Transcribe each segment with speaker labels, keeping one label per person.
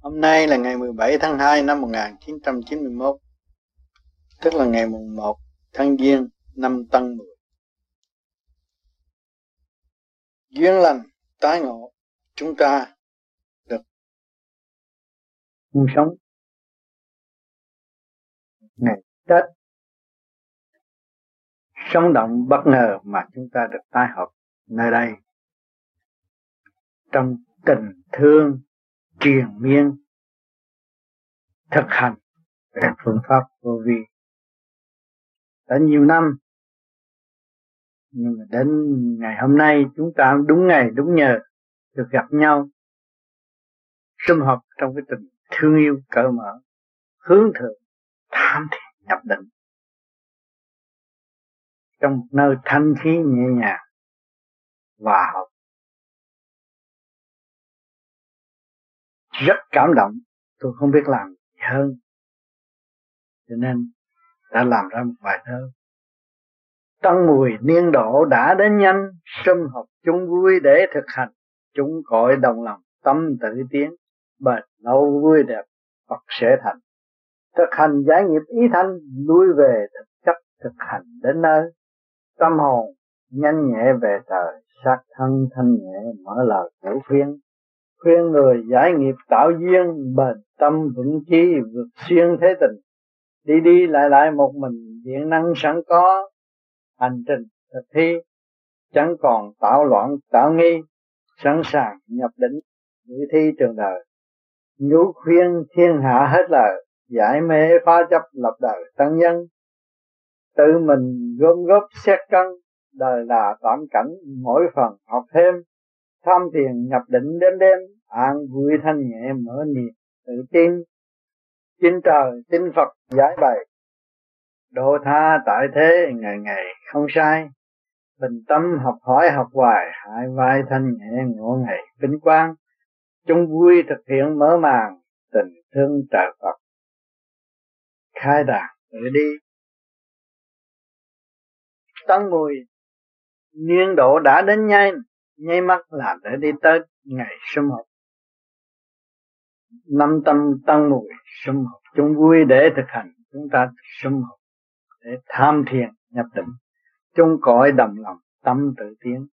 Speaker 1: Hôm nay là ngày 17 tháng 2 năm 1991, tức là ngày mùng 1 tháng Giêng năm Tân Mùi. Duyên lành tái ngộ, chúng ta được sống ngày Tết sống động bất ngờ mà chúng ta được tái hợp nơi đây trong tình thương triền miên, thực hành về phương pháp vô vi. Đã nhiều năm, nhưng mà đến ngày hôm nay chúng ta đúng ngày, đúng nhờ được gặp nhau, sum họp trong cái tình thương yêu, cởi mở, hướng thượng tham thiện nhập định. Trong một nơi thanh khí nhẹ nhàng và hợp. Rất cảm động. Tôi không biết làm gì hơn. Cho nên, đã làm ra một bài thơ. Tân mùi niên độ đã đến nhanh, Sum học chung vui để thực hành. Chúng cõi đồng lòng tâm tự tiến, Bền lâu vui đẹp, Phật sẽ thành. Thực hành giải nghiệp ý thanh, Lui về thực chất thực hành đến nơi. Tâm hồn nhanh nhẹ về trời Sát thân thanh nhẹ mở lời ngũ khuyên khuyên người giải nghiệp tạo duyên, bền tâm vững chí, vượt xuyên thế tình. Đi đi lại lại một mình, điện năng sẵn có, hành trình thực thi, chẳng còn tạo loạn, tạo nghi, sẵn sàng nhập định dự thi trường đời. Nhũ khuyên thiên hạ hết lời, giải mê phá chấp lập đời tăng nhân. Tự mình gom góp xét cân, đời là tạm cảnh, mỗi phần học thêm tham thiền nhập định đêm đêm, an vui thanh nhẹ mở niềm tự tin. Chính trời chính phật, giải bày. Độ tha tại thế, ngày ngày không sai. Bình tâm học hỏi, học hoài, hai vai thanh nhẹ ngộ ngày vinh quang. Chung vui thực hiện mở màn, tình thương trời Phật. Khai đàn, tự đi. Tăng mùi, niên độ đã đến nhanh nháy mắt là để đi tới ngày sum họp năm tâm tăng mùi sum họp chúng vui để thực hành, chúng ta sum họp để tham thiền, nhập định. Chúng cõi đầm lòng, tâm tự tiến.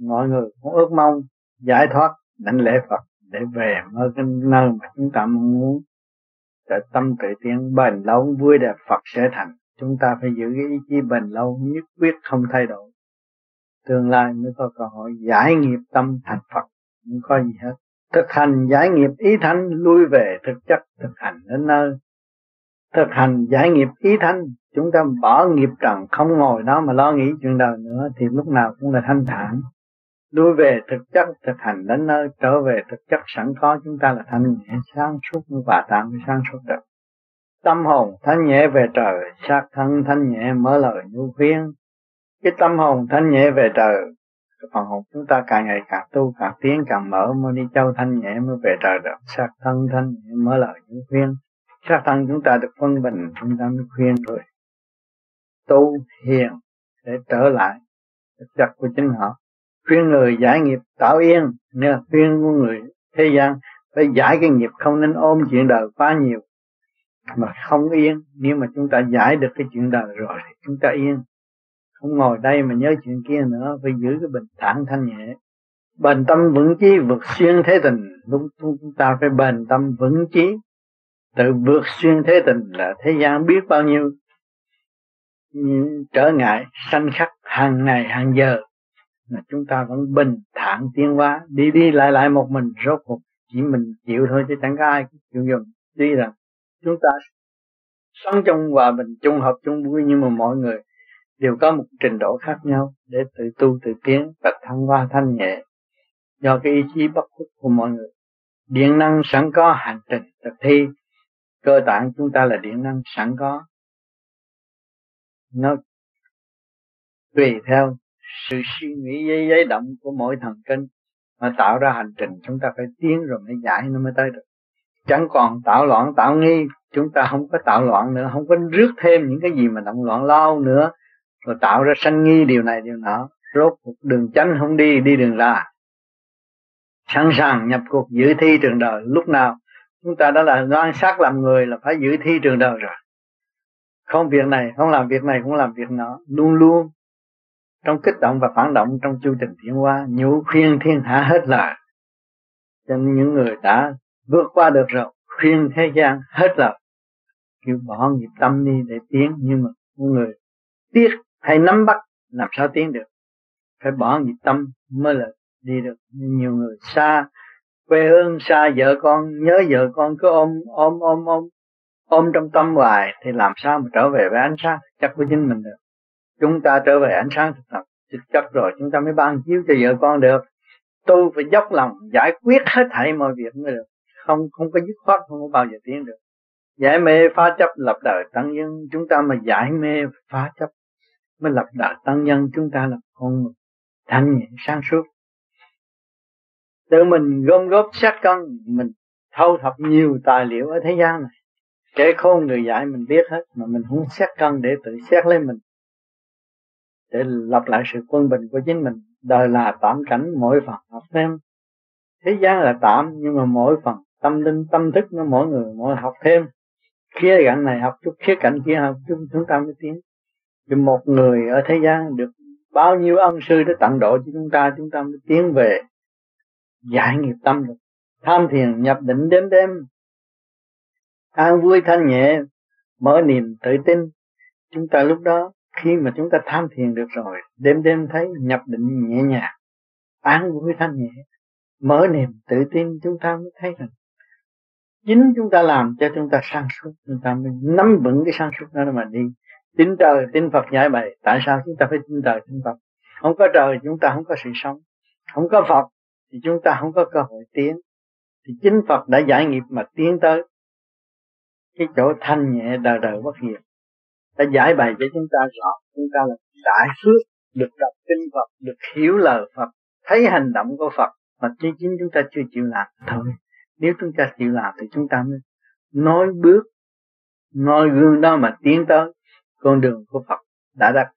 Speaker 1: Mọi người cũng ước mong giải thoát đánh lễ Phật để về nơi cái nơi mà chúng ta mong muốn. Để tâm tự tiến, bền lâu, vui đẹp Phật sẽ thành. Chúng ta phải giữ cái ý chí bền lâu, nhất quyết không thay đổi tương lai mới có cơ hội giải nghiệp tâm thành Phật. Không có gì hết. Thực hành giải nghiệp ý thanh lui về thực chất, thực hành đến nơi. Thực hành giải nghiệp ý thanh chúng ta bỏ nghiệp trần, không ngồi đó mà lo nghĩ chuyện đời nữa, thì lúc nào cũng là thanh thản. Lui về thực chất, thực hành đến nơi, trở về thực chất sẵn có, chúng ta là thanh nhẹ sáng suốt và tạm sáng suốt được. Tâm hồn thanh nhẹ về trời, sát thân thanh nhẹ, mở lời nhu viên cái tâm hồn thanh nhẹ về trời cái phần hồn chúng ta càng ngày càng tu, càng tiến, càng mở, mới đi châu thanh nhẹ, mới về trời được. Sát thân thanh nhẹ, mở lời những khuyên. Sát thân chúng ta được phân bình, chúng ta mới khuyên rồi tu hiền để trở lại thực chất của chính họ. Khuyên người giải nghiệp tạo yên, nên khuyên của người thế gian. Phải giải cái nghiệp không nên ôm chuyện đời quá nhiều, mà không yên. Nếu mà chúng ta giải được cái chuyện đời rồi thì chúng ta yên không ngồi đây mà nhớ chuyện kia nữa, phải giữ cái bình thản thanh nhẹ. Bền tâm vững chí, vượt xuyên thế tình. Lúc chúng ta phải bền tâm vững chí. Tự vượt xuyên thế tình là thế gian biết bao nhiêu. Trở ngại, sanh khắc, hàng ngày, hàng giờ. Mà chúng ta vẫn bình thản tiến hóa. Đi đi lại lại một mình, rốt cuộc chỉ mình chịu thôi chứ chẳng có ai chịu dùng tuy rằng, chúng ta sống trong hòa bình, chung hợp, chung vui nhưng mà mọi người đều có một trình độ khác nhau để tự tu, tự tiến và thăng hoa thanh nhẹ. Do cái ý chí bất khuất của mọi người, điện năng sẵn có hành trình thực thi, cơ tạng chúng ta là điện năng sẵn có. Nó tùy theo sự suy nghĩ, giấy giấy động của mỗi thần kinh mà tạo ra hành trình. Chúng ta phải tiến rồi mới giải, nó mới tới được. Chẳng còn tạo loạn, tạo nghi, chúng ta không có tạo loạn nữa, không có rước thêm những cái gì mà động loạn lao nữa rồi tạo ra sanh nghi điều này, điều nọ. Rốt cuộc đường chánh không đi đi đường ra. Sẵn sàng nhập cuộc giữ thi trường đời. Lúc nào chúng ta đã là ngoan sắc làm người là phải giữ thi trường đời rồi. Không việc này, không làm việc này cũng làm việc nọ. Luôn luôn trong kích động và phản động trong chu trình tiến hóa nhủ khuyên thiên hạ hết lời. Cho những người đã vượt qua được rồi, khuyên thế gian hết lời. Kêu bỏ nghiệp tâm đi để tiến, nhưng mà người tiếc hay nắm bắt làm sao tiến được. Phải bỏ nghiệp tâm mới là đi được. Nhiều người xa quê hương, xa vợ con, nhớ vợ con cứ ôm ôm ôm ôm ôm trong tâm hoài thì làm sao mà trở về với ánh sáng thực chất của chính mình được. Chúng ta trở về ánh sáng thực tập thực chất rồi chúng ta mới ban chiếu cho vợ con được. Tôi phải dốc lòng, giải quyết hết thảy mọi việc mới được. Không không có dứt khoát, không có bao giờ tiến được. Giải mê phá chấp lập đời, tăng nhân, chúng ta mà giải mê phá chấp mới lập đời tăng nhân chúng ta là con người, thanh nhẹ sáng suốt. Tự mình gom góp sát cân, mình thâu thập nhiều tài liệu ở thế gian này. Kẻ khôn người dạy mình biết hết, mà mình không xét cân để tự xét lấy mình. Để lập lại sự quân bình của chính mình, đời là tạm cảnh mỗi phần học thêm. Thế gian là tạm, nhưng mà mỗi phần tâm linh, tâm thức nó mỗi người mỗi học thêm. Khía cạnh này học chút, khía cạnh kia học chút, chúng ta mới tiến thì một người ở thế gian được bao nhiêu ân sư đã tặng độ cho chúng ta chúng ta mới tiến về giải nghiệp tâm được. Tham thiền nhập định đêm đêm, an vui thanh nhẹ, mở niềm tự tin. Chúng ta lúc đó, khi mà chúng ta tham thiền được rồi, đêm đêm thấy nhập định nhẹ nhàng, an vui thanh nhẹ, mở niềm tự tin, chúng ta mới thấy rằng chính chúng ta làm cho chúng ta sang suốt. Chúng ta mới nắm vững cái sang suốt đó mà đi tin trời, tin Phật giải bày tại sao chúng ta phải tin trời, tin Phật? Không có trời chúng ta không có sự sống. Không có Phật thì chúng ta không có cơ hội tiến. Thì chính Phật đã giải nghiệp mà tiến tới cái chỗ thanh nhẹ đời đời bất diệt. Đã giải bày cho chúng ta rõ, chúng ta là đại phước, được đọc kinh Phật, được hiểu lời Phật, thấy hành động của Phật mà chính chính chúng ta chưa chịu làm thôi. Nếu chúng ta chịu làm thì chúng ta mới nói bước noi gương đó mà tiến tới con đường của Phật đã đặt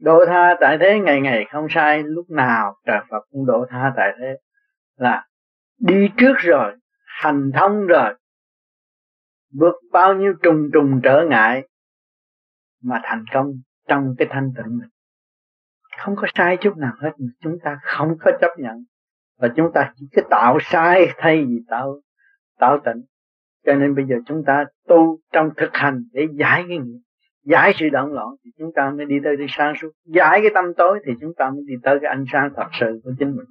Speaker 1: độ tha tại thế ngày ngày không sai, lúc nào trời Phật cũng độ tha tại thế. Là đi trước rồi, hành thông rồi vượt bao nhiêu trùng trùng trở ngại mà thành công trong cái thanh tịnh mình không có sai chút nào hết, chúng ta không có chấp nhận. Và chúng ta chỉ cái tạo sai thay vì tạo tạo tịnh. Cho nên bây giờ chúng ta tu trong thực hành để giải cái nghiệp giải sự động loạn thì chúng ta mới đi tới cái sáng suốt. Giải cái tâm tối thì chúng ta mới đi tới cái ánh sáng thật sự của chính mình.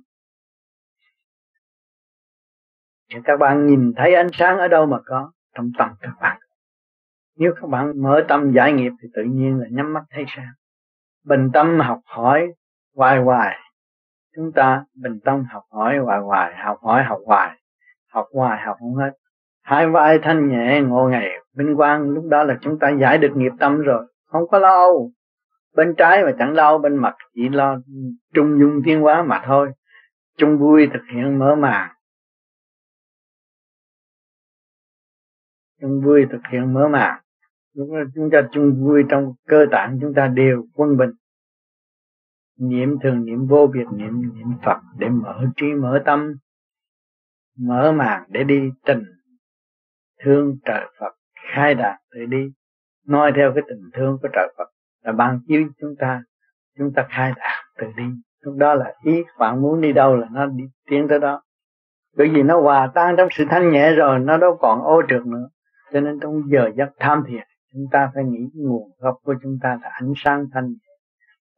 Speaker 1: Thì các bạn nhìn thấy ánh sáng ở đâu mà có? Trong tâm các bạn. Nếu các bạn mở tâm giải nghiệp thì tự nhiên là nhắm mắt thấy sáng bình tâm học hỏi hoài hoài. Chúng ta bình tâm học hỏi hoài hoài, học hỏi học hoài. Học hoài học không hết. Hai vai thanh nhẹ, ngộ ngày Minh quang lúc đó là chúng ta giải được nghiệp tâm rồi, không có lo âu. Bên trái mà chẳng lo bên mặt chỉ lo trung dung thiên hóa mà thôi, chung vui thực hiện mở màn. Chung vui thực hiện mở màn. Lúc đó chúng ta chung vui trong cơ tạng, chúng ta đều quân bình. Niệm thường, niệm vô biệt, niệm niệm phật để mở trí, mở tâm, mở màn để đi tình thương trời Phật khai đạt để đi nói theo cái tình thương của trời Phật, là ban chiếu chúng ta chúng ta khai đạt từ đi. Lúc đó là ý bạn muốn đi đâu là nó đi tiến tới đó. Bởi vì nó hòa tan trong sự thanh nhẹ rồi, nó đâu còn ô trượt nữa. Cho nên trong giờ giấc tham thiền, chúng ta phải nghĩ nguồn gốc của chúng ta là ánh sáng thanh nhẹ.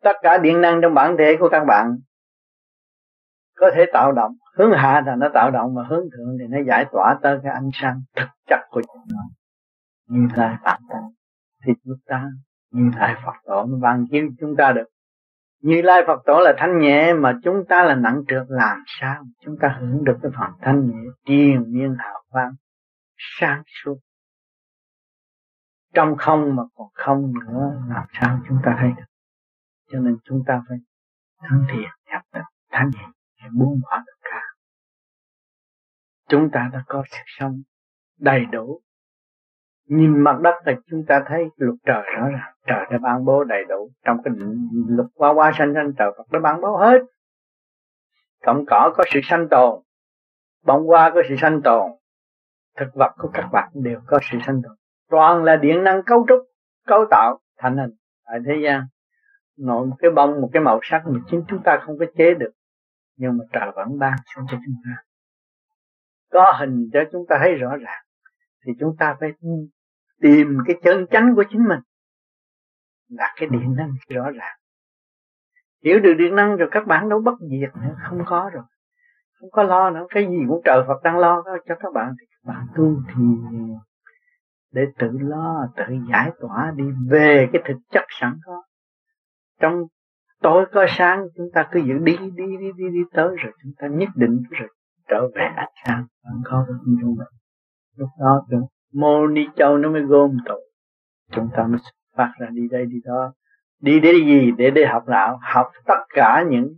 Speaker 1: Tất cả điện năng trong bản thể của các bạn có thể tạo động. Hướng hạ là nó tạo động mà hướng thượng thì nó giải tỏa tới cái ánh sáng thực chất của chúng nó như lai bản tổ thì chúng ta, như lai phật tổ mới ban chiếu chúng ta được. Như lai phật tổ là thanh nhẹ mà chúng ta là nặng trượt làm sao? Chúng ta hưởng được cái phần thanh nhẹ triền miên hào quang, sáng suốt. Trong không mà còn không nữa, làm sao chúng ta thấy được? Cho nên chúng ta phải thắng thiện nhập tịch thanh nhẹ để buông bỏ được cả. Chúng ta đã có sự sống đầy đủ nhìn mặt đất thì chúng ta thấy luật trời rõ ràng. Trời đã ban bố đầy đủ. Trong cái luật qua qua sanh sanh, trời Phật đã ban bố hết. Cộng cỏ có sự sanh tồn, bông hoa có sự sanh tồn, thực vật của các bạn đều có sự sanh tồn. Toàn là điện năng cấu trúc, cấu tạo thành hình. Tại thế gian nội một cái bông, một cái màu sắc mà chính chúng ta không có chế được, nhưng mà trời vẫn ban xuống cho chúng ta. Có hình cho chúng ta thấy rõ ràng, thì chúng ta phải tìm cái chân chánh của chính mình. Là cái điện năng rõ ràng. Hiểu được điện năng rồi các bạn đâu bất diệt nữa, không có rồi. Không có lo nữa, cái gì cũng trời Phật đang lo cho các bạn. Thì các bạn tu thì để tự lo, tự giải tỏa đi, về cái thực chất sẵn có. Trong tối có sáng, chúng ta cứ giữ đi đi đi đi đi tới rồi, chúng ta nhất định rồi, trở về ánh sáng vẫn có trong chúng mình lúc đó chúng mô ni châu nó mới gom tụ. Chúng ta mới phát ra đi đây đi đó. Đi để gì? Để để học đạo. Học tất cả những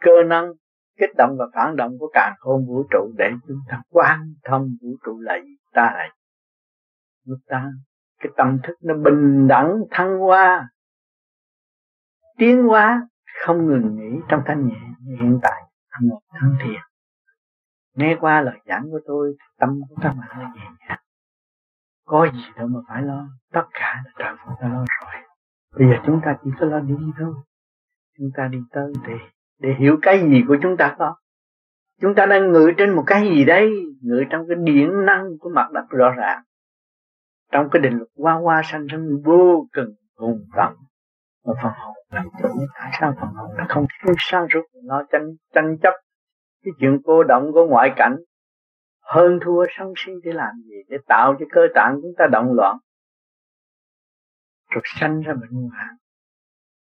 Speaker 1: cơ năng, kích động và phản động của càng khôn vũ trụ để chúng ta quan thông vũ trụ là gì? Ta là chúng ta. Cái tâm thức nó bình đẳng, thăng hoa, tiến hóa, không ngừng nghỉ trong thanh nhẹ hiện tại một thân thiện nghe qua lời giảng của tôi, tâm của các bạn là nhẹ nhàng có gì đâu mà phải lo. Tất cả là trời phụ đã lo rồi. Bây giờ chúng ta chỉ có lo đi thôi. Chúng ta đi tới để để hiểu cái gì của chúng ta có chúng ta đang ngự trên một cái gì đấy, ngự trong cái điển năng của mặt đất rõ ràng. Trong cái định luật hoa hoa sanh sanh vô cùng hùng tận mà phần hồn làm chủ, tại sao phần hồn nó không thiếu sáng suốt nó tranh tranh chấp. Cái chuyện cô động của ngoại cảnh hơn thua sân si để làm gì? Để tạo cho cơ tạng chúng ta động loạn. Rồi sanh ra bệnh hoạn.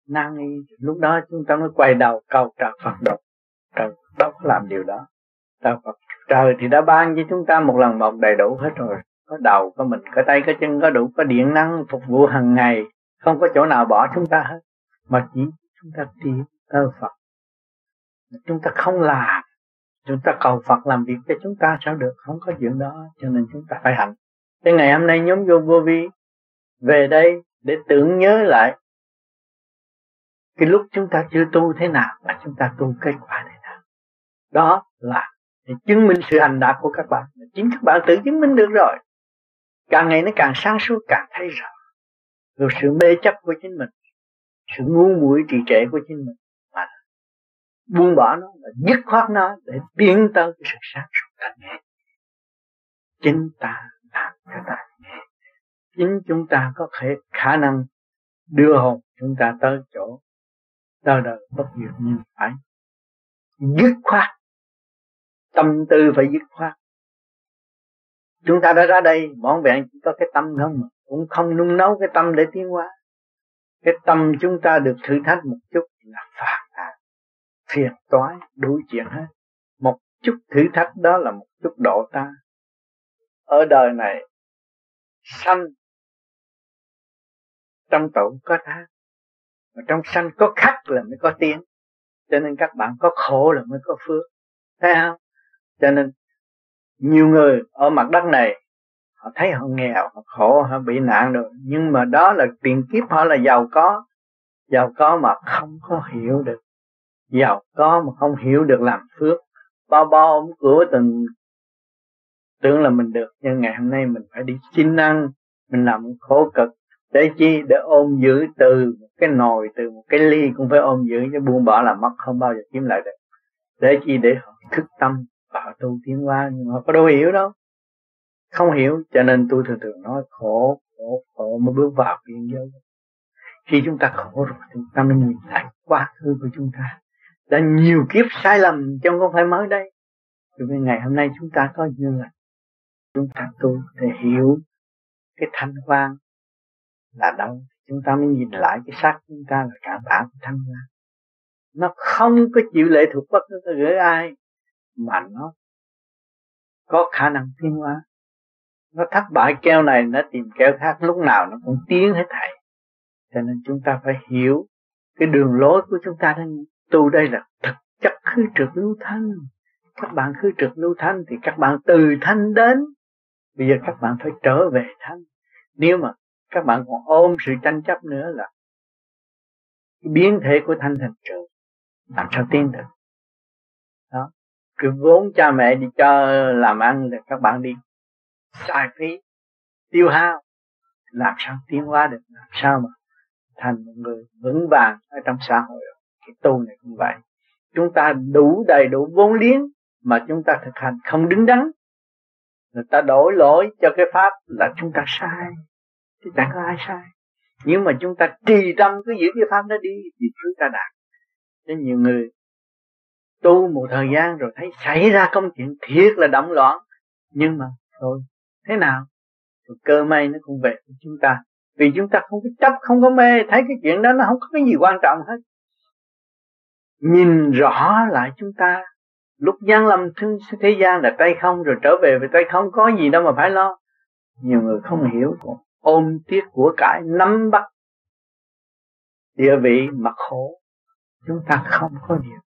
Speaker 1: Nan y, lúc đó chúng ta mới quay đầu cầu trời Phật độc. Trời đâu có làm điều đó. Trời Phật, trời thì đã ban cho chúng ta một lần một đầy đủ hết rồi. Có đầu, có mình, có tay, có chân, có đủ, có điện năng phục vụ hàng ngày. Không có chỗ nào bỏ chúng ta hết. Mà chỉ chúng ta tiến tơ Phật. Chúng ta không làm chúng ta cầu Phật làm việc cho chúng ta sao được? Không có chuyện đó, cho nên chúng ta phải hành. Cái ngày hôm nay nhóm vô vô vi về đây để tưởng nhớ lại cái lúc chúng ta chưa tu thế nào và chúng ta tu kết quả thế nào. Đó là để chứng minh sự hành đạt của các bạn. Chính các bạn tự chứng minh được rồi. Càng ngày nó càng sáng suốt, càng thấy rõ. Rồi sự mê chấp của chính mình, sự ngu muội trì trệ của chính mình buông bỏ nó và dứt khoát nó để tiến tới cái sự sáng suốt thanh nhẹ chính ta làm cho ta nhẹ chính chúng ta có thể khả năng đưa hồn chúng ta tới chỗ đời đời bất diệt như phải dứt khoát. Tâm tư phải dứt khoát. Chúng ta đã ra đây bọn vẹn chỉ có cái tâm không mà cũng không nung nấu cái tâm để tiến hóa. Cái tâm chúng ta được thử thách một chút là phạt phiền toái đủ chuyện hết. Một chút thử thách đó là một chút độ ta. Ở đời này, sanh, trong tổ có thác mà trong sanh có khắc là mới có tiếng. Cho nên các bạn có khổ là mới có phước. Thấy không? Cho nên, nhiều người ở mặt đất này, họ thấy họ nghèo, họ khổ, họ bị nạn rồi. Nhưng mà đó là tiền kiếp, họ là giàu có. Giàu có mà không có hiểu được giàu có mà không hiểu được làm phước. Bao bao ống của từng tưởng là mình được, nhưng ngày hôm nay mình phải đi xin ăn, mình làm khổ cực. Để chi? Để ôm giữ từ một cái nồi, từ một cái ly cũng phải ôm giữ, chứ buông bỏ là mất, không bao giờ kiếm lại được. Để chi? Để họ thức tâm và họ tu tiến qua nhưng mà có đâu hiểu đâu. Không hiểu, cho nên tôi thường thường nói khổ khổ khổ mới bước vào biên giới. Khi chúng ta khổ rồi, chúng ta mới nhìn lại quá khứ của chúng ta đã nhiều kiếp sai lầm chứ không phải mới đây. Cho nên ngày hôm nay chúng ta có như là chúng ta tu để hiểu cái thanh quan là đâu. Chúng ta mới nhìn lại cái xác chúng ta là cả bản thanh quan nó không có chịu lệ thuộc bất cứ gửi ai, mà nó có khả năng tiến hóa. Nó thất bại keo này, nó tìm keo khác, lúc nào nó cũng tiến hết thảy. Cho nên chúng ta phải hiểu cái đường lối của chúng ta đang tu đây là thực chất khứ trực lưu thanh. Các bạn khứ trực lưu thanh thì các bạn từ thanh đến. Bây giờ các bạn phải trở về thanh. Nếu mà các bạn còn ôm sự tranh chấp nữa là biến thể của thanh thành trừ làm sao tiến được? Đó. Cứ vốn cha mẹ đi cho làm ăn là các bạn đi sai phí, tiêu hao. Làm sao tiến hóa được? Làm sao mà thành một người vững vàng ở trong xã hội cái tu này cũng vậy chúng ta đủ đầy đủ vốn liếng mà chúng ta thực hành không đứng đắn. Người ta đổi lỗi cho cái pháp là chúng ta sai. Chứ chẳng có ai sai? Nhưng mà chúng ta trì tâm cứ giữ cái pháp đó đi thì chúng ta đạt. Nên nhiều người tu một thời gian rồi thấy xảy ra công chuyện thiệt là động loạn. Nhưng mà thôi, thế nào? Rồi cơ may nó cũng về với chúng ta. Vì chúng ta không có chấp, không có mê, thấy cái chuyện đó nó không có cái gì quan trọng hết nhìn rõ lại chúng ta. Lúc gian lâm thế gian là tay không rồi trở về về tay không có gì đâu mà phải lo. Nhiều người không hiểu còn ôm tiếc của cải nắm bắt địa vị mà khổ. Chúng ta không có điều.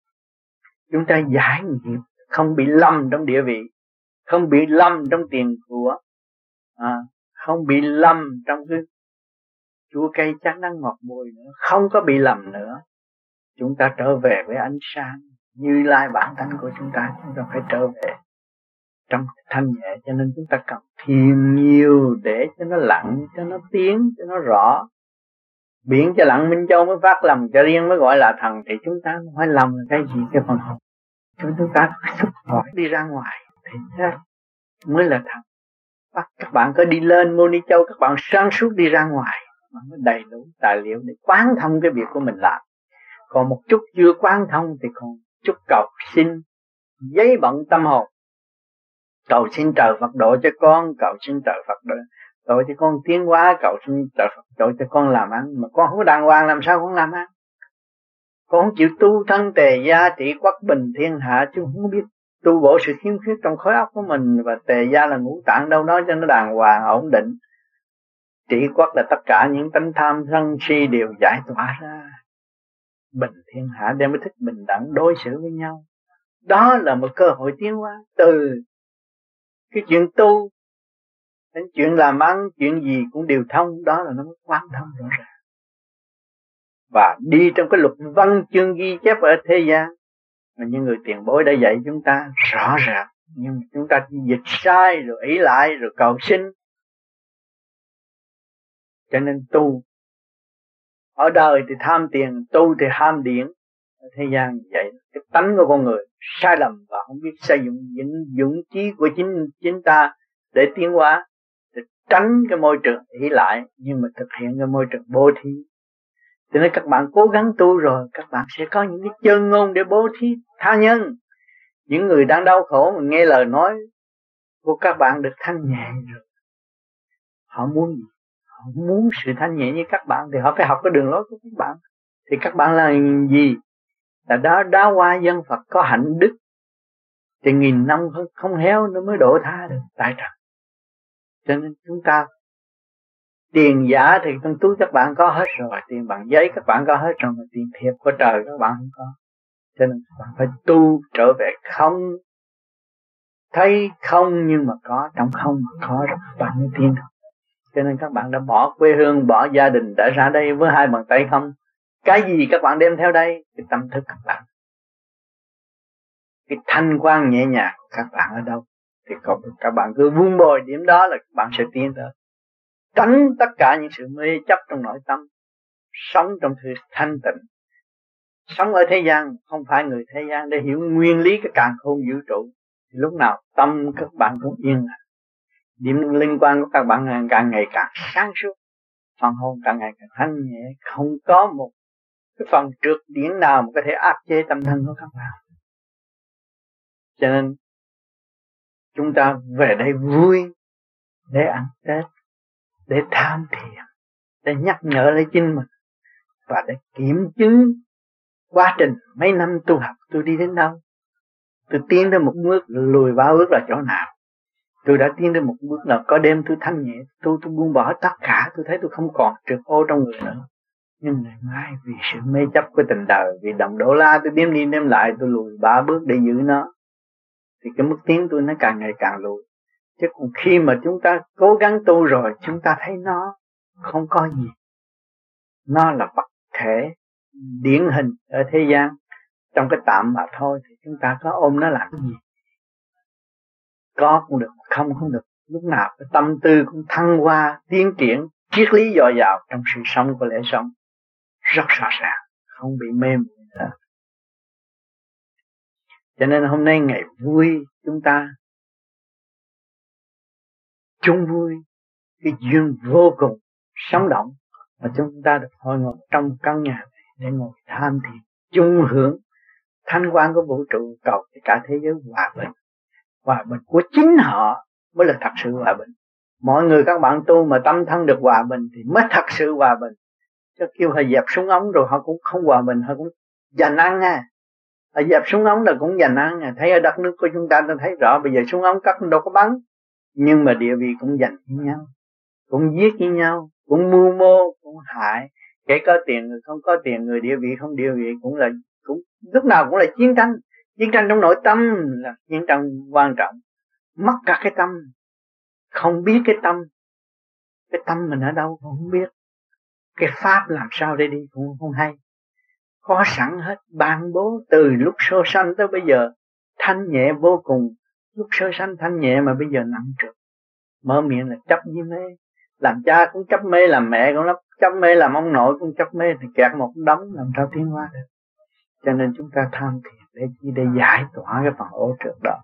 Speaker 1: Chúng ta giải nghiệp không bị lâm trong địa vị không bị lâm trong tiền của à, không bị lâm trong cái chua cây chắc đang ngọt bùi nữa không có bị lầm nữa chúng ta trở về với ánh sáng như lai bản thân của chúng ta. Chúng ta phải trở về trong thanh nhẹ, cho nên chúng ta cần thiền nhiều để cho nó lặng, cho nó tiếng cho nó rõ. Biển cho lặng minh châu mới phát lầm cho riêng mới gọi là thần, thì chúng ta không phải lầm là cái gì, cái phần hồn. Chúng ta xuất khỏi đi ra ngoài, thì thế mới là thần. Bắt các bạn có đi lên mô ni châu, các bạn sáng suốt đi ra ngoài mới đầy đủ tài liệu để quán thông cái việc của mình làm còn một chút chưa quan thông thì còn chút cầu xin giấy bận tâm hồn. Cầu xin trời Phật độ cho con cầu xin trời Phật độ, độ cho con tiến hóa cầu xin trời Phật độ cho con làm ăn. Mà con không có đàng hoàng làm sao con làm ăn? Con không chịu tu thân tề gia trị quốc bình thiên hạ chứ không biết tu bổ sự khiếm khuyết trong khối óc của mình. Và tề gia là ngũ tạng đâu đó cho nó đàng hoàng ổn định. Trị quốc là tất cả những tánh tham sân si đều giải tỏa ra bình thiên hạ đem mới thích bình đẳng đối xử với nhau. Đó là một cơ hội tiến hóa từ cái chuyện tu đến chuyện làm ăn, chuyện gì cũng đều thông. Đó là nó mới quan thông rõ ràng. Và đi trong cái luật văn chương ghi chép ở thế gian, mà những người tiền bối đã dạy chúng ta rõ ràng. Nhưng chúng ta dịch sai rồi ý lại rồi cầu xin. Cho nên tu ở đời thì tham tiền, tu thì ham điển. Ở thế gian vậy. Cái tánh của con người sai lầm và không biết sử dụng những dũng chí của chính chính ta để tiến hóa. Để tránh cái môi trường ý lại, nhưng mà thực hiện cái môi trường bố thí. Cho nên các bạn cố gắng tu rồi, các bạn sẽ có những cái chân ngôn để bố thí tha nhân. Những người đang đau khổ mà nghe lời nói của các bạn được thanh nhẹ rồi, họ muốn gì? Họ muốn sự thanh nhẹ như các bạn thì họ phải học cái đường lối của các bạn. Thì các bạn là gì? Là đó đá hoa dân Phật có hạnh đức. Thì nghìn năm không, héo nó mới đổ tha được tại trần. Cho nên chúng ta tiền giả thì trong túi các bạn có hết rồi tiền bằng giấy các bạn có hết rồi mà tiền thiệt của trời các bạn không có. Cho nên các bạn phải tu trở về không. Thấy không nhưng mà có trong không mà có rồi các bạn mới tiến được cho nên các bạn đã bỏ quê hương, bỏ gia đình đã ra đây với hai bàn tay không? Cái gì các bạn đem theo đây? Cái tâm thức các bạn. Cái thanh quan nhẹ nhàng của các bạn ở đâu? Thì các bạn cứ vun bồi điểm đó là các bạn sẽ tiến tới. Tránh tất cả những sự mê chấp trong nội tâm. Sống trong sự thanh tịnh. Sống ở thế gian, không phải người thế gian để hiểu nguyên lý cái càng khôn vũ trụ. Thì lúc nào tâm các bạn cũng yên lặng điểm liên quan của các bạn càng ngày càng sáng suốt. Phần hồn càng ngày càng thanh nhẹ. Không có một cái phần trượt điển nào mà có thể áp chế tâm thân của các bạn. Cho nên, chúng ta về đây vui để ăn tết, để tham thiền, để nhắc nhở lấy chính mình và để kiểm chứng quá trình mấy năm tu học tôi đi đến đâu. Tôi tiến đến một bước, lùi ba bước là chỗ nào? Tôi đã tiến đến một bước là có đêm tôi thanh nhẹ tôi tôi buông bỏ tất cả, tôi thấy tôi không còn trượt ô trong người nữa. Nhưng ngày mai vì sự mê chấp của tình đời, vì đồng đô la tôi đếm đi đếm lại, tôi lùi ba bước để giữ nó. Thì cái mức tiến tôi nó càng ngày càng lùi. Chứ còn khi mà chúng ta cố gắng tu rồi, chúng ta thấy nó không có gì. Nó là vật thể điển hình ở thế gian. Trong cái tạm mà thôi thì chúng ta có ôm nó làm cái gì? Có cũng được không không được. Lúc nào cái tâm tư cũng thăng hoa, tiến triển, triết lý dồi dào trong sự sống của lễ sống. Rất rõ ràng, không bị mê muội cho nên hôm nay ngày vui chúng ta. Chung vui, cái duyên vô cùng sống động mà chúng ta được hội ngộ trong căn nhà này để ngồi tham thiền chung hưởng thanh quan của vũ trụ cầu cho cả thế giới hòa bình hòa bình của chính họ mới là thật sự hòa bình. Mọi người các bạn tu mà tâm thân được hòa bình thì mới thật sự hòa bình. Cho kêu họ dẹp súng ống rồi họ cũng không hòa bình, họ cũng giành ăn à họ dẹp súng ống là cũng giành ăn à thấy ở đất nước của chúng ta ta thấy rõ, bây giờ súng ống cắt đâu có bắn. Nhưng mà địa vị cũng giành với nhau, cũng giết với nhau, cũng mưu mô, cũng hại. Kể có tiền người không có tiền, người địa vị không địa vị cũng là, cũng, lúc nào cũng là chiến tranh chiến tranh trong nội tâm là chiến tranh quan trọng. Mất cả cái tâm, không biết cái tâm. Cái tâm mình ở đâu cũng không biết. Cái pháp làm sao để đi cũng không hay. Có sẵn hết, ban bố từ lúc sơ sanh tới bây giờ. Thanh nhẹ vô cùng. Lúc sơ sanh thanh nhẹ mà bây giờ nặng trược mở miệng là chấp với mê. Làm cha cũng chấp mê, làm mẹ cũng chấp mê, làm ông nội cũng chấp mê. Thì kẹt một đống, làm sao tiến hóa được? Cho nên chúng ta tham thiền để chi để giải tỏa cái phần ô trượt đó.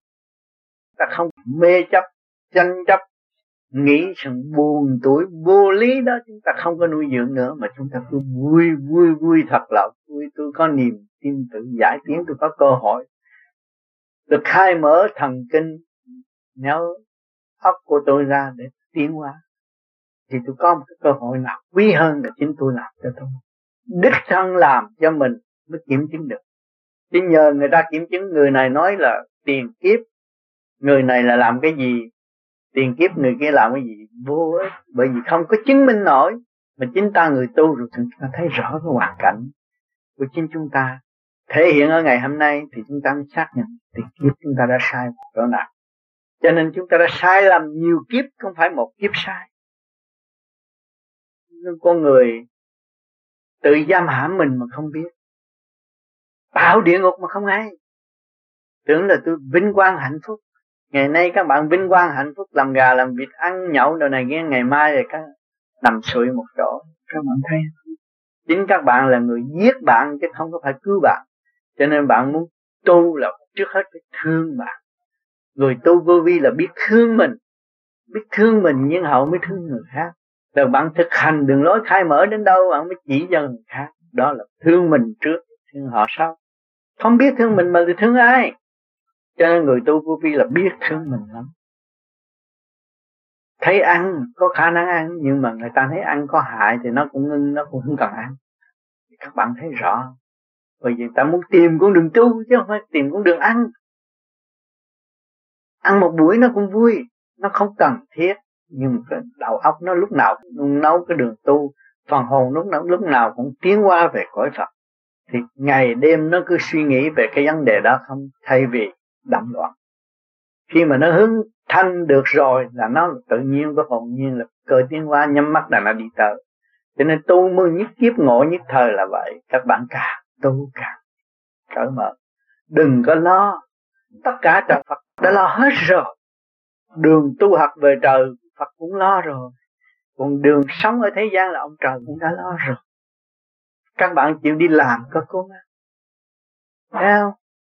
Speaker 1: Ta không mê chấp, tranh chấp, nghĩ sự buồn tuổi vô lý đó, chúng ta không có nuôi dưỡng nữa, mà chúng ta cứ vui vui vui thật là vui. Tôi có niềm tin tự giải tiến, tôi có cơ hội được khai mở thần kinh, nếu óc của tôi ra để tiến hóa, thì tôi có một cái cơ hội nào quý hơn là chính tôi làm cho tôi. Đích thân làm cho mình mới kiểm chứng được chứ nhờ người ta kiểm chứng, người này nói là tiền kiếp, người này là làm cái gì, tiền kiếp người kia làm cái gì, vô ích. Bởi vì không có chứng minh nổi, mà chính ta người tu rồi chúng ta thấy rõ cái hoàn cảnh của chính chúng ta. Thể hiện ở ngày hôm nay thì chúng ta mới xác nhận tiền kiếp chúng ta đã sai chỗ nào. Cho nên chúng ta đã sai làm nhiều kiếp, không phải một kiếp sai. Con người tự giam hãm mình mà không biết tạo địa ngục mà không ai. Tưởng là tôi vinh quang hạnh phúc. Ngày nay các bạn vinh quang hạnh phúc, làm gà, làm vịt, ăn nhậu đồ này kia, ngày mai thì các nằm sụi một chỗ. Các bạn thấy chính các bạn là người giết bạn chứ không có phải cứu bạn. Cho nên bạn muốn tu là trước hết phải thương bạn. Người tu vô vi là biết thương mình. Biết thương mình nhưng hậu mới thương người khác. Rồi bạn thực hành đường lối khai mở đến đâu, bạn mới chỉ cho người khác. Đó là thương mình trước, thương họ sau không biết thương mình mà thì thương ai. Cho nên người tu vô vi là biết thương mình lắm. Thấy ăn, có khả năng ăn, nhưng mà người ta thấy ăn có hại thì nó cũng ngưng nó cũng không cần ăn. Các bạn thấy rõ. Bởi vì ta muốn tìm con đường tu chứ không phải tìm con đường ăn. Ăn một buổi nó cũng vui, nó không cần thiết, nhưng cái đầu óc nó lúc nào cũng nấu cái đường tu. Phần hồn lúc nào lúc nào cũng tiến qua về cõi Phật thì ngày đêm nó cứ suy nghĩ về cái vấn đề đó không, thay vì đậm loạn. Khi mà nó hướng thanh được rồi là nó tự nhiên có hồn nhiên là cơ tiến hóa, nhắm mắt là nó đi tới. Cho nên tu mới nhất kiếp, ngộ nhất thời là vậy. Các bạn càng tu càng cởi mở. Đừng có lo. Tất cả trời Phật đã lo hết rồi. Đường tu học về trời, Phật cũng lo rồi. Còn đường sống ở thế gian là ông trời cũng đã lo rồi các bạn chịu đi làm có cố gắng. Thấy không?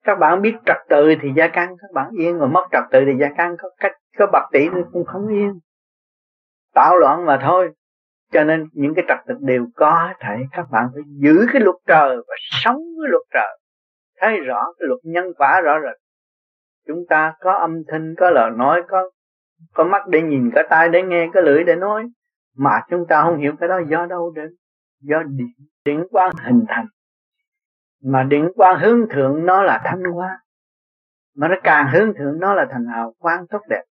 Speaker 1: Các bạn biết trật tự thì gia căn các bạn yên, mà mất trật tự thì gia căn có cách, có bạc tỷ nữa cũng không yên. Tạo loạn mà thôi. Cho nên những cái trật tự đều có thể các bạn phải giữ cái luật trời và sống với luật trời. Thấy rõ cái luật nhân quả rõ rệt. Chúng ta có âm thanh, có lời nói, có có mắt để nhìn, có tai để nghe, có lưỡi để nói. Mà chúng ta không hiểu cái đó do đâu đến do điện điện quang hình thành. Mà điện quang hướng thượng nó là thanh hoa mà nó càng hướng thượng nó là thành hào quang tốt đẹp.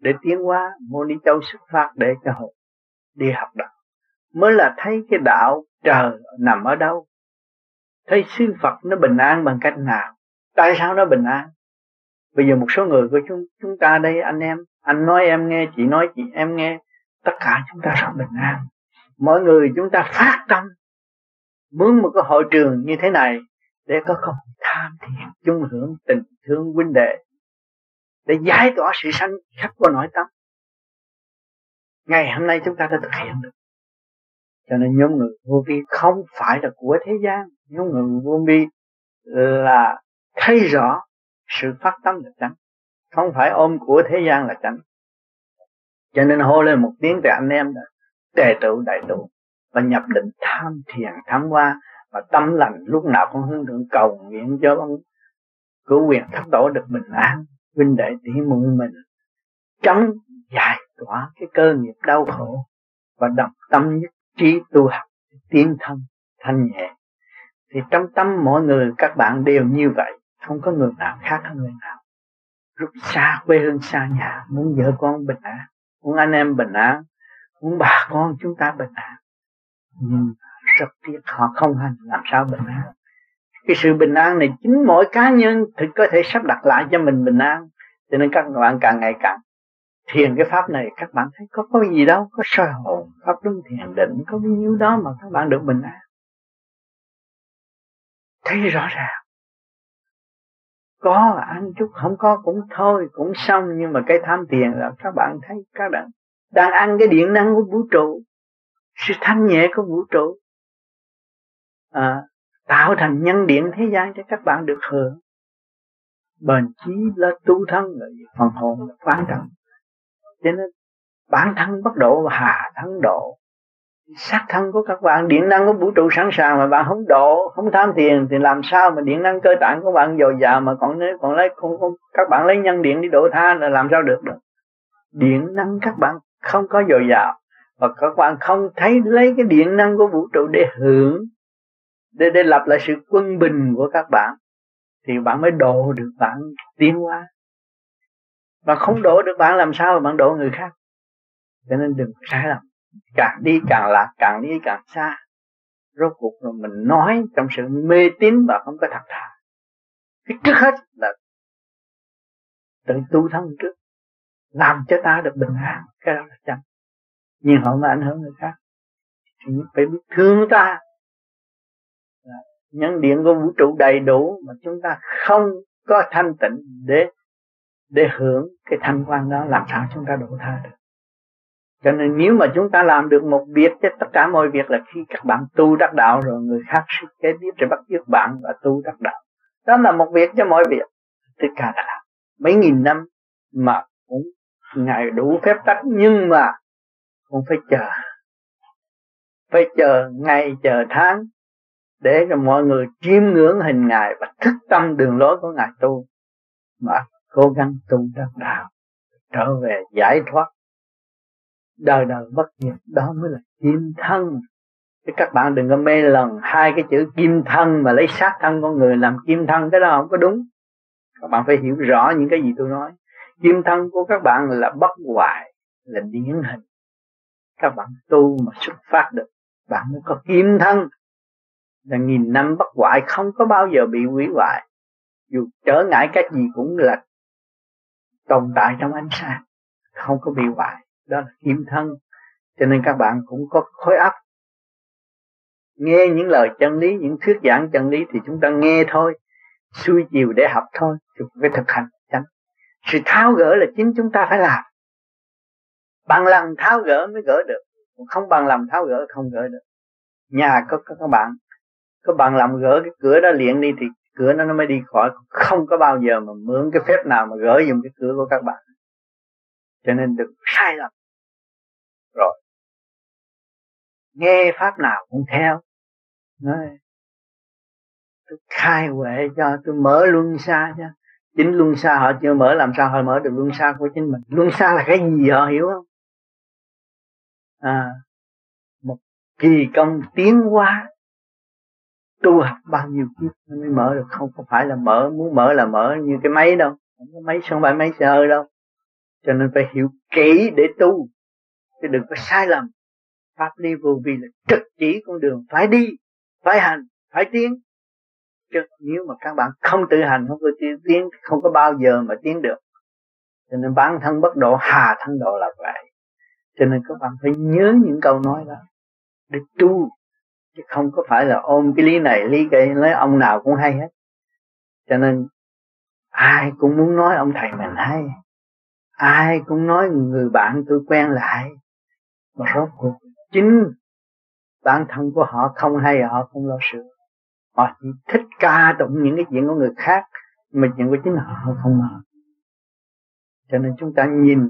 Speaker 1: Để tiến hóa mô ni châu xuất phát để cho hồn đi học đạo. Mới là thấy cái đạo trời nằm ở đâu. Thấy sư Phật nó bình an bằng cách nào. Tại sao nó bình an? Bây giờ một số người của chúng chúng ta đây, anh em, anh nói em nghe, chị nói chị em nghe, tất cả chúng ta rất bình an mọi người chúng ta phát tâm muốn một cái hội trường như thế này để có không tham thiền chung hưởng tình thương huynh đệ, để giải tỏa sự sanh khắp của nội tâm. Ngày hôm nay chúng ta đã thực hiện được. Cho nên nhóm người vô vi không phải là của thế gian, nhóm người vô vi là thấy rõ sự phát tâm là chánh, không phải ôm của thế gian là chánh. Cho nên hô lên một tiếng về anh em đã tề tựu đại tụ và nhập định tham thiền, tham qua và tâm lành lúc nào cũng hướng thượng cầu nguyện cho ông cứu quyền thất tổ được bình an vinh đệ tỷ muội mình. Chống giải tỏa cái cơ nghiệp đau khổ và đồng tâm nhất trí tu học, tiến thân, thanh nhẹ. Thì trong tâm mọi người các bạn đều như vậy, không có người nào khác hơn người nào. Rút xa quê hương xa nhà, muốn vợ con bình an, muốn anh em bình an muốn bà con chúng ta bình an. Nhưng rất tiếc họ không hành làm sao bình an. Cái sự bình an này chính mỗi cá nhân thì có thể sắp đặt lại cho mình bình an. Cho nên các bạn càng ngày càng thiền cái pháp này, các bạn thấy có có gì đâu, có soi hồn pháp luân thiền định, có bao nhiêu đó mà các bạn được bình an. Thấy rõ ràng. Có ăn chút không có cũng thôi, cũng xong, nhưng mà cái tham tiền là các bạn thấy các bạn đang ăn cái điện năng của vũ trụ. Sự thanh nhẹ của vũ trụ. À, tạo thành nhân điện thế gian cho các bạn được hưởng. Bền chí là tu thân là phần hồn là quan trọng cho nên bản thân bất độ và hà thân độ. Sát thân của các bạn điện năng của vũ trụ sẵn sàng mà bạn không độ không tham tiền thì làm sao mà điện năng cơ tạng của bạn dồi dào mà còn còn lấy không, không các bạn lấy nhân điện đi độ tha là làm sao được được. Điện năng các bạn không có dồi dào, và các bạn không thấy lấy cái điện năng của vũ trụ để hưởng, để để lập lại sự quân bình của các bạn, thì bạn mới độ được bạn tiến hóa. Và không độ được bạn làm sao mà bạn độ người khác? Cho nên đừng sai lầm. Càng đi càng lạc, càng đi càng xa. Rốt cuộc là mình nói trong sự mê tín và không có thật thà. Cái trước hết là tự tu thân trước làm cho ta được bình an. Cái đó là chân nhưng họ mà ảnh hưởng người khác. Thì phải biết thương ta. Nhân điện của vũ trụ đầy đủ mà chúng ta không có thanh tịnh để để hưởng cái thanh quan đó làm sao chúng ta độ tha được. Cho nên nếu mà chúng ta làm được một việc cho tất cả mọi việc là khi các bạn tu đắc đạo rồi người khác sẽ kế tiếp sẽ bắt chước bạn và tu đắc đạo. Đó là một việc cho mọi việc. Tất cả đã làm. Mấy nghìn năm mà cũng ngài đủ phép tắc, nhưng mà cũng phải chờ. Phải chờ ngày chờ tháng để cho mọi người chiêm ngưỡng hình ngài và thức tâm đường lối của ngài tu. Mà cố gắng tu đắc đạo, trở về giải thoát. Đời đời bất diệt đó mới là kim thân. Chứ các bạn đừng có mê lần hai cái chữ kim thân mà lấy xác thân con người làm kim thân, cái đó không có đúng. Các bạn phải hiểu rõ những cái gì tôi nói kim thân của các bạn là bất hoại, là điển hình. Các bạn tu mà xuất phát được, bạn mới có kim thân. Là nghìn năm bất hoại, không có bao giờ bị hủy hoại. Dù trở ngại cái gì cũng là tồn tại trong ánh sáng, không có bị hoại. Đó là kim thân. Cho nên các bạn cũng có khối óc. Nghe những lời chân lý, những thuyết giảng chân lý thì chúng ta nghe thôi, xuôi chiều để học thôi, chúng phải thực hành sự tháo gỡ là chính chúng ta phải làm. Bằng lòng tháo gỡ mới gỡ được. Không bằng lòng tháo gỡ không gỡ được. Nhà có, có các bạn có bằng lòng gỡ cái cửa đó liền đi thì cửa nó nó mới đi khỏi. Không có bao giờ mà mượn cái phép nào mà gỡ dùng cái cửa của các bạn. Cho nên đừng sai lầm. Rồi. Nghe pháp nào cũng theo. Nói tôi khai huệ cho tôi mở luân xa cho chính luân xa họ chưa mở, làm sao họ mở được luân xa của chính mình? Luân xa là cái gì họ hiểu không? À một kỳ công tiến hóa. Tu học bao nhiêu kiếp mới mở được? Không có phải là mở, muốn mở là mở như cái máy đâu. Không có máy, không phải máy xe đâu. Cho nên phải hiểu kỹ để tu. Chứ đừng có sai lầm. Pháp lý vô vi là trực chỉ con đường phải đi, phải hành, phải tiến chứ nếu mà các bạn không tự hành, không có tiến, không có bao giờ mà tiến được. Cho nên bản thân bất độ, hà thân độ là vậy. Cho nên các bạn phải nhớ những câu nói đó để tu, chứ không có phải là ôm cái lý này, lý kia, lấy ông nào cũng hay hết. Cho nên ai cũng muốn nói ông thầy mình hay. Ai cũng nói người bạn tôi quen lại mà rốt cuộc chính bản thân của họ không hay, họ không lo sửa họ thích ca tụng những cái chuyện của người khác mà chuyện của chính họ không mà, cho nên chúng ta nhìn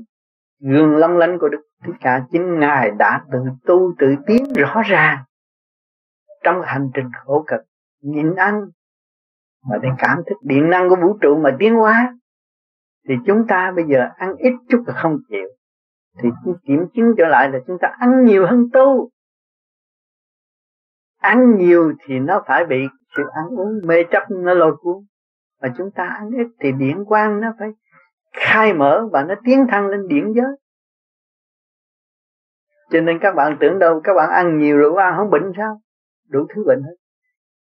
Speaker 1: gương long lánh của Đức Thích Ca chính Ngài đã tự tu tự tiến rõ ràng trong hành trình khổ cực nhịn ăn mà để cảm thức điện năng của vũ trụ mà tiến hóa. Thì chúng ta bây giờ ăn ít chút là không chịu. Thì kiểm chứng trở lại là chúng ta ăn nhiều hơn tu ăn nhiều thì nó phải bị sự ăn uống mê chấp nó lôi cuốn. Mà chúng ta ăn ít thì điện quang nó phải khai mở và nó tiến thăng lên điện giới. Cho nên các bạn tưởng đâu, các bạn ăn nhiều rượu ăn không bệnh sao? Đủ thứ bệnh hết.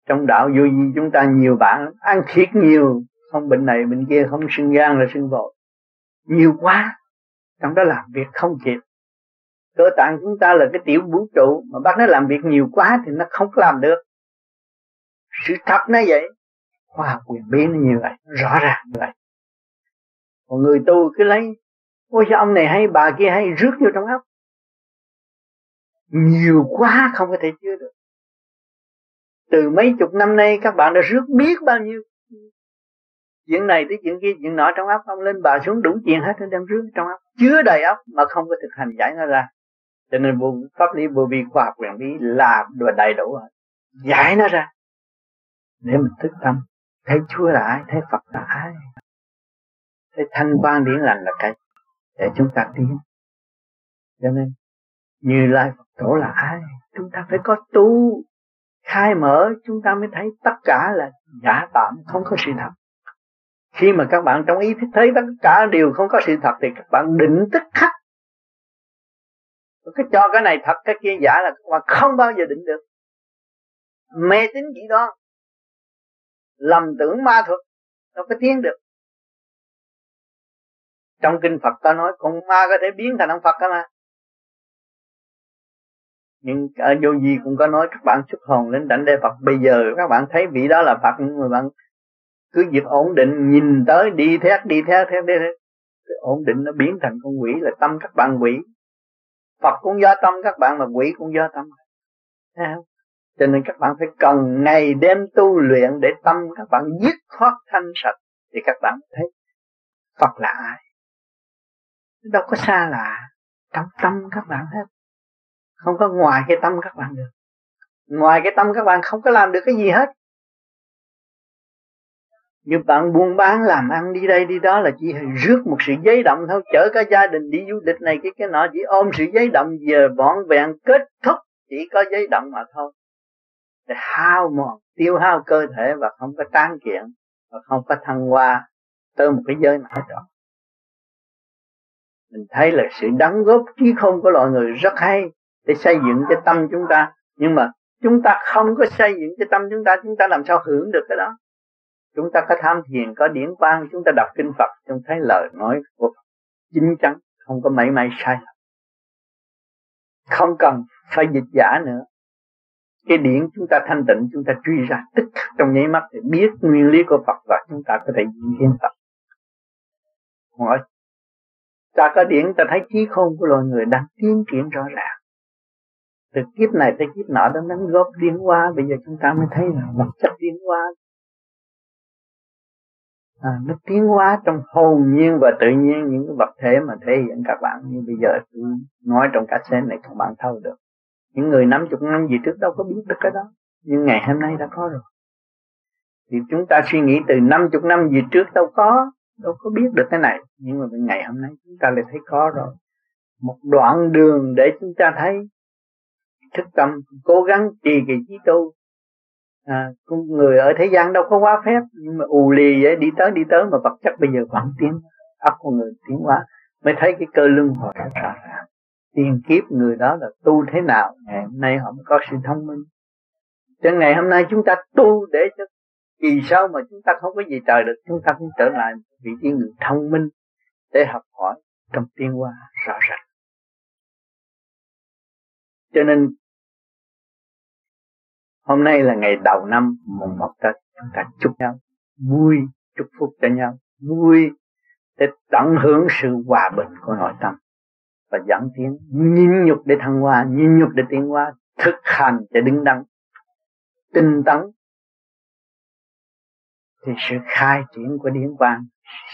Speaker 1: Trong đạo vô gì chúng ta nhiều bạn ăn thiệt nhiều, không bệnh này bệnh kia, không sưng gan là sưng vội. Nhiều quá, trong đó làm việc không kịp cơ tạng chúng ta là cái tiểu vũ trụ, mà bác nó làm việc nhiều quá thì nó không làm được. Sự thật nó vậy. Khoa học quyền bí nó như vậy, rõ ràng như vậy. Còn người tu cứ lấy, ôi sao ông này hay, bà kia hay, rước vô trong óc. Nhiều quá không có thể chứa được. Từ mấy chục năm nay các bạn đã rước biết bao nhiêu. Chuyện này tới chuyện kia, chuyện nọ trong óc ông lên bà xuống đủ chuyện hết nên đem rước trong óc. Chứa đầy óc mà không có thực hành giải nó ra cho nên vô, pháp lý vô vi khoa học quyền lý là đầy đủ rồi. Giải nó ra. Để mình thức tâm, thấy Chúa là ai, thấy Phật là ai, thấy thanh quan điển lành là cái để chúng ta tiến. Cho nên, như lai Phật tổ là ai, chúng ta phải có tu, khai mở, chúng ta mới thấy tất cả là giả tạm, không có sự thật. Khi mà các bạn trong ý thức thấy tất cả đều không có sự thật thì các bạn định tức khắc cái cho cái này thật, cái kia giả là mà không bao giờ định được. Mê tín chỉ đó. Lầm tưởng ma thuật nó có tiến được. Trong kinh Phật ta nói, con ma có thể biến thành ông Phật đó mà. Nhưng ở vô gì cũng có nói, các bạn xuất hồn lên đảnh đề Phật. Bây giờ các bạn thấy vị đó là Phật, nhưng mà bạn cứ việc ổn định, nhìn tới, đi theo đi theo theo, đi theo. Ổn định nó biến thành con quỷ, là tâm các bạn quỷ. Phật cũng do tâm, các bạn mà quỷ cũng do tâm. Thấy không? cho nên các bạn phải cần ngày đêm tu luyện để tâm các bạn dứt thoát thanh sạch thì các bạn thấy Phật là ai? Đâu có xa lạ trong tâm các bạn hết. Không có ngoài cái tâm các bạn được. Ngoài cái tâm các bạn không có làm được cái gì hết như bạn buôn bán, làm ăn đi đây đi đó là chỉ rước một sự giấy động thôi. Chở cả gia đình đi du lịch này, cái cái nọ, chỉ ôm sự giấy động giờ vọn vẹn, kết thúc, chỉ có giấy động mà thôi. Để hao mòn, tiêu hao cơ thể và không có tráng kiện, và không có thăng hoa tới một cái giới nào đó. Mình thấy là sự đóng góp trí không của loài người rất hay để xây dựng cái tâm chúng ta. Nhưng mà chúng ta không có xây dựng cái tâm chúng ta chúng ta làm sao hưởng được cái đó? Chúng ta có tham thiền có điển quang chúng ta đọc kinh Phật, chúng thấy lời nói của Phật chính chắn, không có mảy may sai không cần phải dịch giả nữa. Cái điển chúng ta thanh tịnh, chúng ta truy ra tức khắc trong nháy mắt để biết nguyên lý của Phật và chúng ta có thể diễn thiên Phật. Hỏi ta có điển, ta thấy trí khôn của loài người đang tiến triển rõ ràng. Từ kiếp này tới kiếp nọ nó đóng góp tiến qua bây giờ chúng ta mới thấy là vật chất tiến qua à, nó tiến hóa trong hồn nhiên và tự nhiên những cái vật thể mà thể hiện các bạn. Như bây giờ tôi nói trong cassette này các bạn thâu được. Những người năm chục năm gì trước đâu có biết được cái đó. Nhưng ngày hôm nay đã có rồi. Thì chúng ta suy nghĩ từ năm chục năm gì trước đâu có đâu có biết được cái này. Nhưng mà ngày hôm nay chúng ta lại thấy có rồi. Một đoạn đường để chúng ta thấy. Thức tâm cố gắng trì kỳ trí tu à, người ở thế gian đâu có quá phép. Nhưng mà ù lì vậy đi tới đi tới mà vật chất bây giờ vẫn tiến ấp con người tiến hóa. Mới thấy cái cơ lưng hồi rõ ràng tiền kiếp người đó là tu thế nào ngày hôm nay họ mới có sự thông minh. Cho ngày hôm nay chúng ta tu để cho kỳ sau mà chúng ta không có gì trời được chúng ta cũng trở lại vị trí người thông minh để học hỏi trong tiên qua rõ ràng. Cho nên hôm nay là ngày đầu năm, mùng một tết, chúng ta chúc nhau vui, chúc phúc cho nhau vui, để tận hưởng sự hòa bình của nội tâm. Và dẫn tiến nhịn nhục để thăng hoa, nhịn nhục để tiến hóa, thực hành để đứng đắn, tinh tấn. Thì sự khai triển của điển quang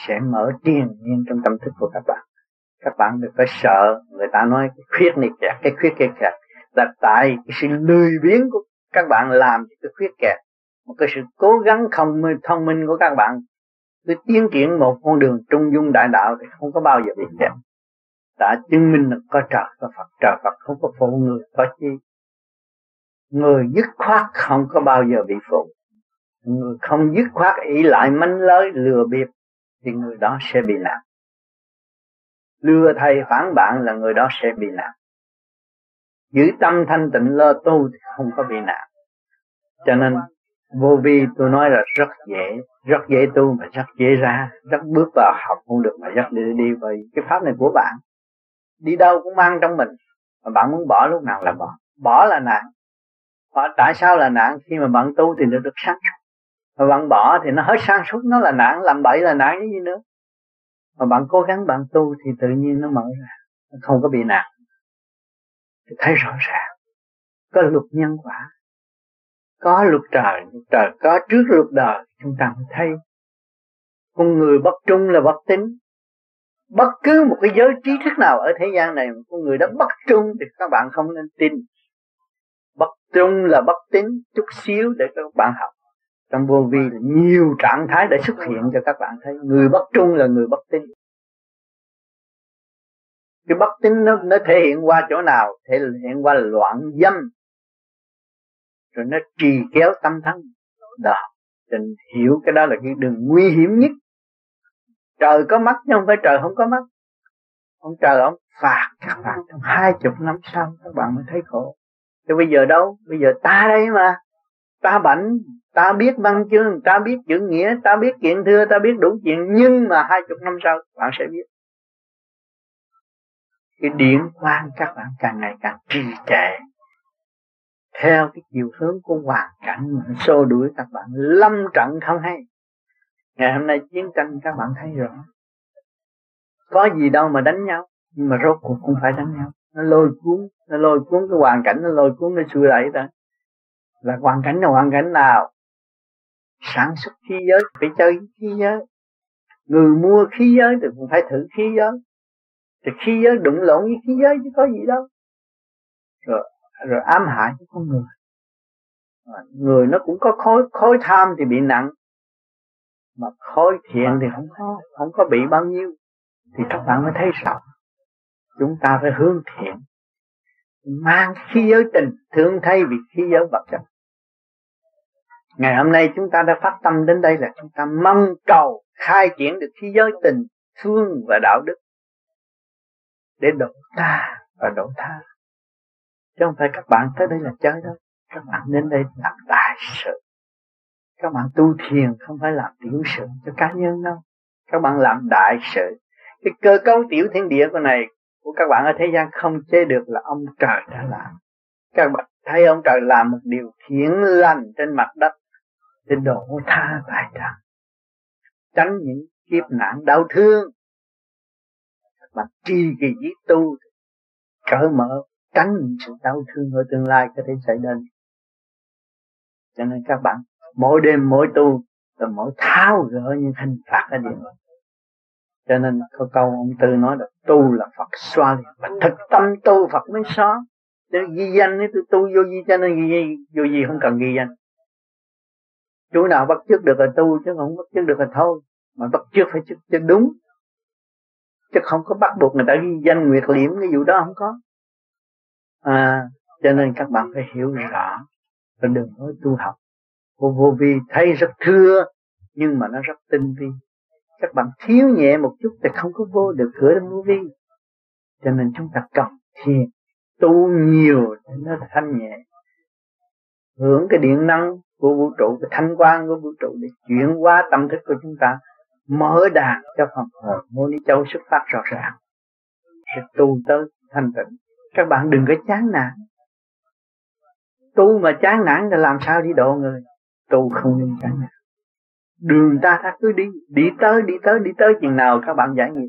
Speaker 1: sẽ mở tiền nhiên trong tâm thức của các bạn. Các bạn đừng có sợ, người ta nói cái khuyết này kẹt cái khuyết kia kẹt là tại cái sự lười biếng của các bạn làm cái khuyết kẹt. Một cái sự cố gắng không thông minh của các bạn. Cứ tiến triển một con đường trung dung đại đạo thì không có bao giờ bị kẹt. Đã chứng minh là có trời, có Phật, trời Phật không có phụ người, có chi. Người dứt khoát không có bao giờ bị phụ. Người không dứt khoát ý lại manh lới, lừa bịp, thì người đó sẽ bị nạn lừa thầy phản bạn là người đó sẽ bị nạn giữ tâm thanh tịnh lo tu thì không có bị nạn. Cho nên, vô vi tôi nói là rất dễ rất dễ tu mà rất dễ ra. Rất bước vào học cũng được mà rất dễ đi vào cái pháp này của bạn. Đi đâu cũng mang trong mình. Mà bạn muốn bỏ lúc nào là bỏ. Bỏ là nạn. Bỏ, tại sao là nạn? Khi mà bạn tu thì nó được sáng suốt. Mà bạn bỏ thì nó hết sáng suốt, nó là nạn, làm bậy là nạn, cái gì nữa. Mà bạn cố gắng bạn tu thì tự nhiên nó mở ra. Không có bị nạn thì thấy rõ ràng, có luật nhân quả, có luật trời luật trời có trước luật đời, chúng ta mới thấy. Con người bất trung là bất tín. Bất cứ một cái giới trí thức nào ở thế gian này con người đã bất trung thì các bạn không nên tin. Bất trung là bất tín chút xíu để các bạn học. Trong vô vi là nhiều trạng thái để xuất hiện cho các bạn thấy. Người bất trung là người bất tín cái bất tín nó nó thể hiện qua chỗ nào? Thể hiện qua loạn dâm. Rồi nó trì kéo tâm thân. Đó. Trình hiểu cái đó là cái đường nguy hiểm nhất. Trời có mắt nhưng không phải trời không có mắt. Ông trời ông phạt các bạn trong hai chục năm sau, các bạn mới thấy khổ. Chứ bây giờ đâu? Bây giờ ta đây mà. Ta bệnh ta biết văn chương, ta biết chữ nghĩa, ta biết kiện thưa, ta biết đủ chuyện. Nhưng mà hai chục năm sau, bạn sẽ biết cái điển quan các bạn càng ngày càng trì trệ. Theo cái chiều hướng của hoàn cảnh mà xô đuổi các bạn, lâm trận không hay. Ngày hôm nay chiến tranh các bạn thấy rõ. Có gì đâu mà đánh nhau, nhưng mà rốt cuộc cũng phải đánh nhau. Nó lôi cuốn, nó lôi cuốn cái hoàn cảnh, nó lôi cuốn nó xui đẩy ta là hoàn cảnh là hoàn cảnh nào? Sản xuất khí giới, phải chơi khí giới. Người mua khí giới thì cũng phải thử khí giới thì khi giới đụng lộn với khí giới chứ có gì đâu. Rồi rồi ám hại cho con người. Người nó cũng có khối khối tham thì bị nặng. Mà khối thiện thì không có không có bị bao nhiêu. Thì các bạn mới thấy rõ chúng ta phải hướng thiện. Mang khí giới tình, thương thay vì khí giới vật chất. Ngày hôm nay chúng ta đã phát tâm đến đây là chúng ta mong cầu khai triển được khí giới tình, thương và đạo đức để độ ta và độ tha. Chứ không phải các bạn tới đây là chơi đâu. Các bạn đến đây làm đại sự. Các bạn tu thiền không phải làm tiểu sự cho cá nhân đâu. Các bạn làm đại sự. Cái cơ cấu tiểu thiên địa của này, của các bạn ở thế gian không chế được là ông trời đã làm. Các bạn thấy ông trời làm một điều thiện lành trên mặt đất, để đổ tha tại trần tránh những kiếp nạn đau thương mà trì kỳ với tu cởi mở, tránh những sự đau thương ở tương lai có thể xảy đến. Cho nên các bạn, mỗi đêm, mỗi tu là mỗi tháo gỡ những hình phạt ở địa ngục cho nên có câu ông tư nói là tu là Phật xoa liền. Và thực tâm tu, Phật mới xóa. Nên ghi danh, nếu tôi tu vô gì cho nên ghi vô gì không cần ghi danh. Chú nào bắt chước được là tu, chứ không bắt chước được là thôi. Mà bắt chước phải chước cho đúng chứ không có bắt buộc người ta ghi danh nguyệt liễm cái vụ đó không có. À cho nên các bạn phải hiểu rõ và đừng nói tu học vô, vô vi. Thấy rất thưa nhưng mà nó rất tinh vi. Các bạn thiếu nhẹ một chút thì không có vô được cửa trong vô vi. Cho nên chúng ta cần thiền tu nhiều để nó thanh nhẹ. Hưởng cái điện năng của vũ trụ cái thanh quan của vũ trụ để chuyển qua tâm thức của chúng ta mở đàn cho phần hồn muốn đi châu xuất phát rõ ràng. Sẽ tu tới thanh tịnh. Các bạn đừng có chán nản. Tu mà chán nản là làm sao đi độ người? Tu không nên chán nản. Đường ta ta cứ đi. Đi tới đi tới đi tới. Chừng nào các bạn giải nghiệp,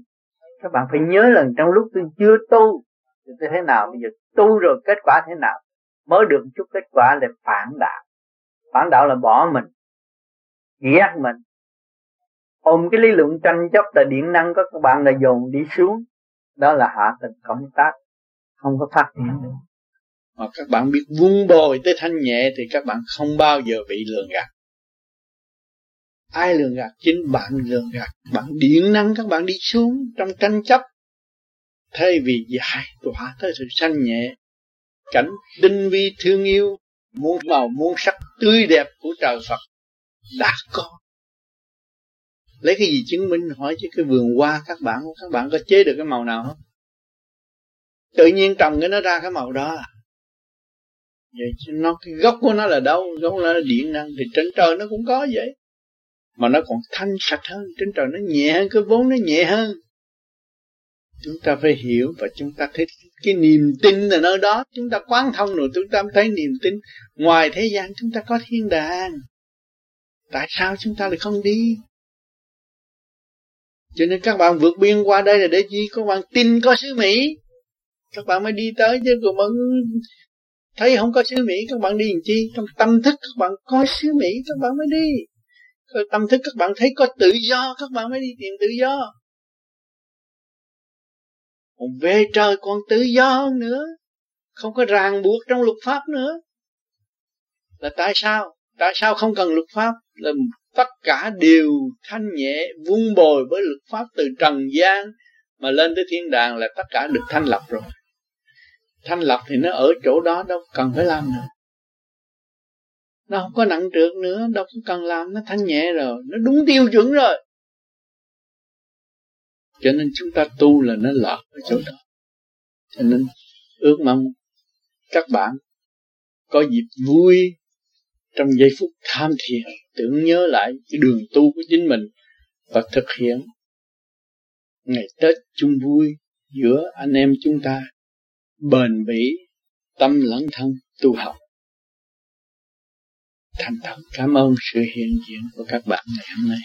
Speaker 1: các bạn phải nhớ lần trong lúc tôi chưa tu thì tôi thế nào? Bây giờ tu rồi kết quả thế nào? Mới được chút kết quả là phản đạo. Phản đạo là bỏ mình, ghét mình ôm cái lý luận tranh chấp là điện năng có các bạn là dồn đi xuống. Đó là hạ tầng công tác. Không có phát triển. Được
Speaker 2: mà các bạn biết vun bồi tới thanh nhẹ thì các bạn không bao giờ bị lường gạt. Ai lường gạt? Chính bạn lường gạt. Bạn điện năng các bạn đi xuống trong tranh chấp. Thay vì giải tỏa tới sự thanh nhẹ cảnh tinh vi thương yêu muôn màu muôn sắc tươi đẹp của trời Phật đã có lấy cái gì chứng minh hỏi chứ cái vườn hoa các bạn các bạn có chế được cái màu nào không? Tự nhiên trồng cái nó ra cái màu đó. À vậy chứ nó, cái gốc của nó là đâu? Gốc nó là điện năng thì trên trời nó cũng có vậy. Mà nó còn thanh sạch hơn, trên trời nó nhẹ hơn, cái vốn nó nhẹ hơn. Chúng ta phải hiểu và chúng ta thấy cái niềm tin là nơi đó. Chúng ta quán thông rồi, chúng ta thấy niềm tin. Ngoài thế gian chúng ta có thiên đàng. Tại sao chúng ta lại không đi? Cho nên các bạn vượt biên qua đây là để chi? Các bạn tin có sứ mỹ. Các bạn mới đi tới chứ còn mà thấy không có sứ mỹ, các bạn đi làm chi? Trong tâm thức các bạn có sứ mỹ, các bạn mới đi. Rồi tâm thức các bạn thấy có tự do, các bạn mới đi tìm tự do. Còn về trời còn tự do hơn nữa. Không có ràng buộc trong luật pháp nữa. Là tại sao? Tại sao không cần luật pháp? Là tất cả đều thanh nhẹ vun bồi với luật pháp từ trần gian mà lên tới thiên đàng là tất cả được thanh lập rồi. Thanh lập thì nó ở chỗ đó, đâu cần phải làm nữa. Nó không có nặng trược nữa, đâu có cần làm, nó thanh nhẹ rồi, nó đúng tiêu chuẩn rồi. Cho nên chúng ta tu là nó lọt ở chỗ đó. Cho nên ước mong các bạn có dịp vui trong giây phút tham thiền tưởng nhớ lại cái đường tu của chính mình và thực hiện ngày Tết chung vui giữa anh em chúng ta, bền bỉ, tâm lẫn thân tu học. Thành thật cảm ơn sự hiện diện của các bạn ngày hôm nay.